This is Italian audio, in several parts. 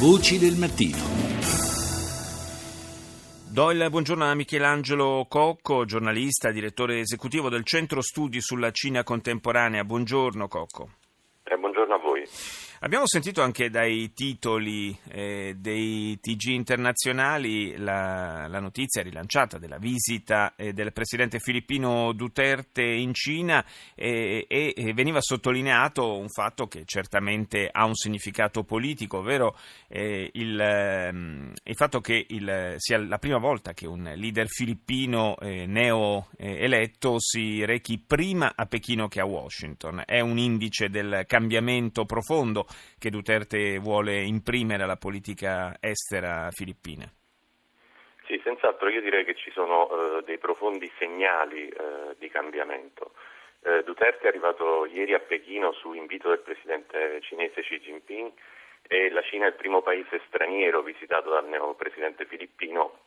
Voci del mattino. Do il buongiorno a Michelangelo Cocco, giornalista, direttore esecutivo del Centro Studi sulla Cina Contemporanea. Buongiorno Cocco. Eh, buongiorno a voi. Abbiamo sentito anche dai titoli eh, dei TG internazionali la, la, notizia rilanciata della visita eh, del presidente filippino Duterte in Cina eh, e veniva sottolineato un fatto che certamente ha un significato politico, ovvero eh, il, ehm, il, fatto che il, sia la prima volta che un leader filippino eh, neo eletto si rechi prima a Pechino che a Washington. È un indice del cambiamento profondo che Duterte vuole imprimere alla politica estera filippina? Sì, senz'altro io direi che ci sono uh, dei profondi segnali uh, di cambiamento. Uh, Duterte è arrivato ieri a Pechino su invito del presidente cinese Xi Jinping e la Cina è il primo paese straniero visitato dal neopresidente filippino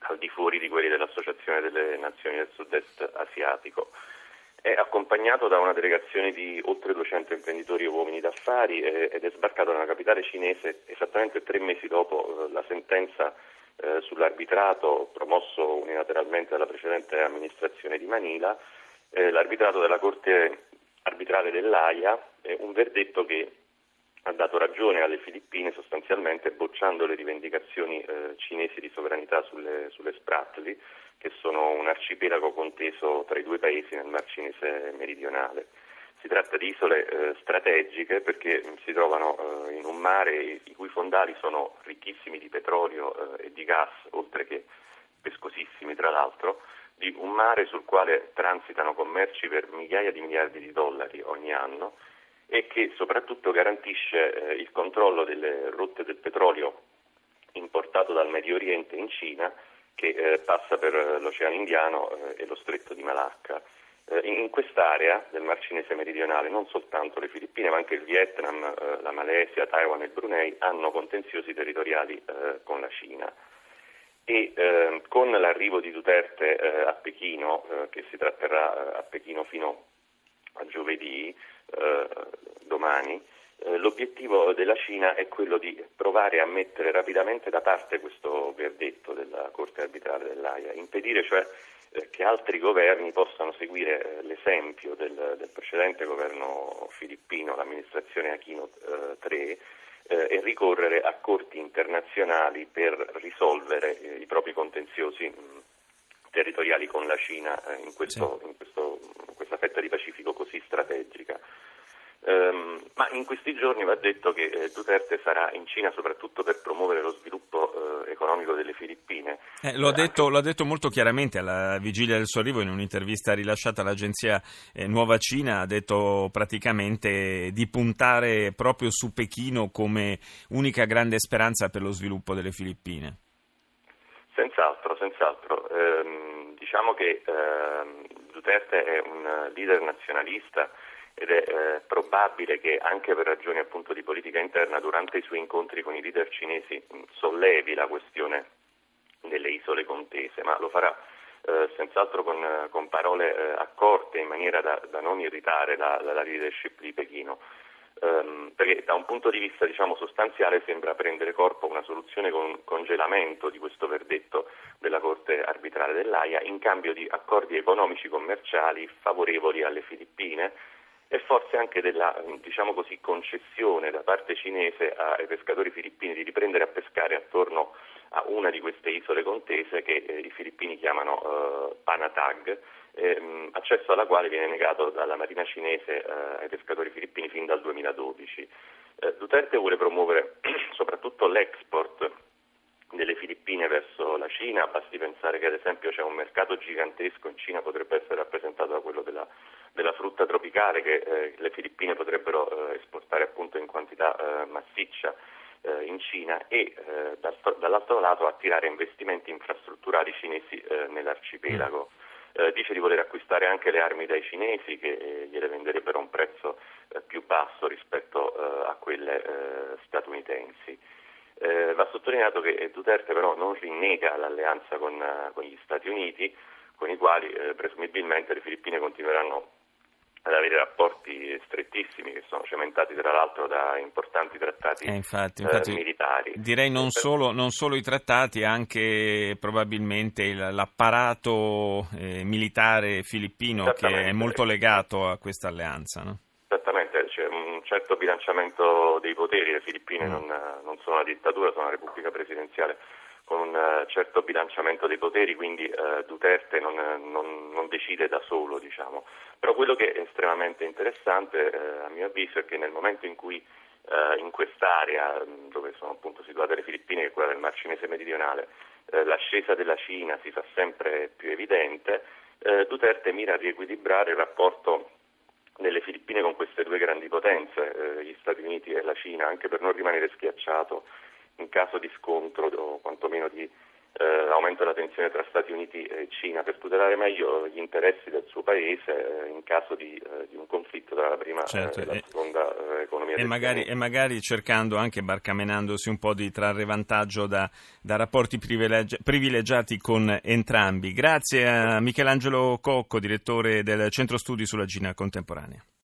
al di fuori di quelli dell'Associazione delle Nazioni del Sud-Est Asiatico. È accompagnato da una delegazione di oltre 200 imprenditori e uomini d'affari ed è sbarcato nella capitale cinese esattamente tre mesi dopo eh, la sentenza eh, sull'arbitrato promosso unilateralmente dalla precedente amministrazione di Manila, eh, l'arbitrato della Corte arbitrale dell'AIA, un verdetto che ha dato ragione alle Filippine sostanzialmente bocciando le rivendicazioni eh, cinesi di sovranità sulle, sulle Spratly, che sono un arcipelago conteso tra i due paesi nel Mar Cinese meridionale. Si tratta di isole eh, strategiche perché si trovano eh, in un mare i cui fondali sono ricchissimi di petrolio eh, e di gas, oltre che pescosissimi tra l'altro, di un mare sul quale transitano commerci per migliaia di miliardi di dollari ogni anno e che soprattutto garantisce eh, il controllo delle rotte del petrolio importato dal Medio Oriente in Cina che eh, passa per l'Oceano Indiano eh, e lo Stretto di Malacca. Eh, in, quest'area del Mar Cinese meridionale non soltanto le Filippine ma anche il Vietnam, eh, la Malesia, Taiwan e il Brunei hanno contenziosi territoriali eh, con la Cina e eh, con l'arrivo di Duterte eh, a Pechino, eh, che si tratterà a Pechino fino a giovedì, eh, domani, eh, l'obiettivo della Cina è quello di provare a mettere rapidamente da parte questo verdetto della Corte arbitrale dell'AIA, impedire cioè eh, che altri governi possano seguire eh, l'esempio del, del, precedente governo filippino, l'amministrazione Aquino eh, 3, e ricorrere a corti internazionali per risolvere i propri contenziosi mh, territoriali con la Cina in, questo, sì. in questo, fetta di Pacifico così strategica. Um, ma in questi giorni va detto che eh, Duterte sarà in Cina soprattutto per promuovere lo sviluppo eh, economico delle Filippine. Eh, lo, ha detto, lo, ha detto, molto chiaramente alla vigilia del suo arrivo in un'intervista rilasciata all'agenzia eh, Nuova Cina, ha detto praticamente di puntare proprio su Pechino come unica grande speranza per lo sviluppo delle Filippine. Senz'altro, senz'altro. Ehm, diciamo che ehm, Duterte è un leader nazionalista ed è eh, probabile che anche per ragioni appunto di politica interna durante i suoi incontri con i leader cinesi sollevi la questione delle isole contese, ma lo farà eh, senz'altro con, con parole eh, accorte in maniera da, da non irritare la, la, leadership di Pechino. Um, perché da un punto di vista diciamo, sostanziale sembra prendere corpo una soluzione con congelamento di questo verdetto della Corte arbitrale dell'AIA in cambio di accordi economici commerciali favorevoli alle Filippine e forse anche della diciamo così, concessione da parte cinese ai pescatori filippini di riprendere a pescare attorno a una di queste isole contese che eh, i filippini chiamano eh, Panatag, ehm, accesso alla quale viene negato dalla marina cinese eh, ai pescatori filippini fin dal 2012. Eh, Duterte vuole promuovere soprattutto l'export delle Filippine verso la Cina, basti pensare che ad esempio c'è un mercato gigantesco in Cina, potrebbe essere rappresentato da quello della, della frutta tropicale che eh, le Filippine potrebbero eh, esportare appunto in quantità eh, massiccia eh, in Cina e eh, dal, dall'altro lato attirare investimenti infrastrutturali cinesi eh, dice di voler acquistare anche le armi dai cinesi che gliele venderebbero a un prezzo più basso rispetto a quelle statunitensi. Eh, va sottolineato che Duterte però non rinnega l'alleanza con, con gli Stati Uniti, con i quali eh, presumibilmente le Filippine continueranno ad avere rapporti strettissimi che sono cementati tra l'altro da importanti trattati eh, infatti, infatti, eh, militari. Direi non solo, non solo, i trattati, anche probabilmente l'apparato eh, militare filippino che è molto legato a questa alleanza. No? Esattamente, c'è un certo bilanciamento dei poteri, le Filippine mm. non, non sono una dittatura, sono una repubblica presidenziale con un eh, certo bilanciamento dei poteri, quindi eh, Duterte non, non, non, decide da solo, diciamo. Però quello che è estremamente interessante, eh, a mio avviso, è che nel momento in cui eh, in quest'area, dove sono appunto situate le Filippine, che è quella del Mar Cinese meridionale, eh, l'ascesa della Cina si fa sempre più evidente, eh, Duterte mira a riequilibrare il rapporto delle Filippine con queste due grandi potenze, gli Stati Uniti e la Cina, anche per non rimanere schiacciato in caso di scontro o quantomeno di eh, aumento della tensione tra Stati Uniti e Cina per tutelare meglio gli interessi del suo paese eh, in caso di, eh, di, un conflitto tra la prima certo, e la seconda eh, economia e magari, e magari, cercando anche barcamenandosi un po' di trarre vantaggio da, da rapporti privilegi- privilegiati con entrambi. Grazie a Michelangelo Cocco, direttore del Centro Studi sulla Cina Contemporanea.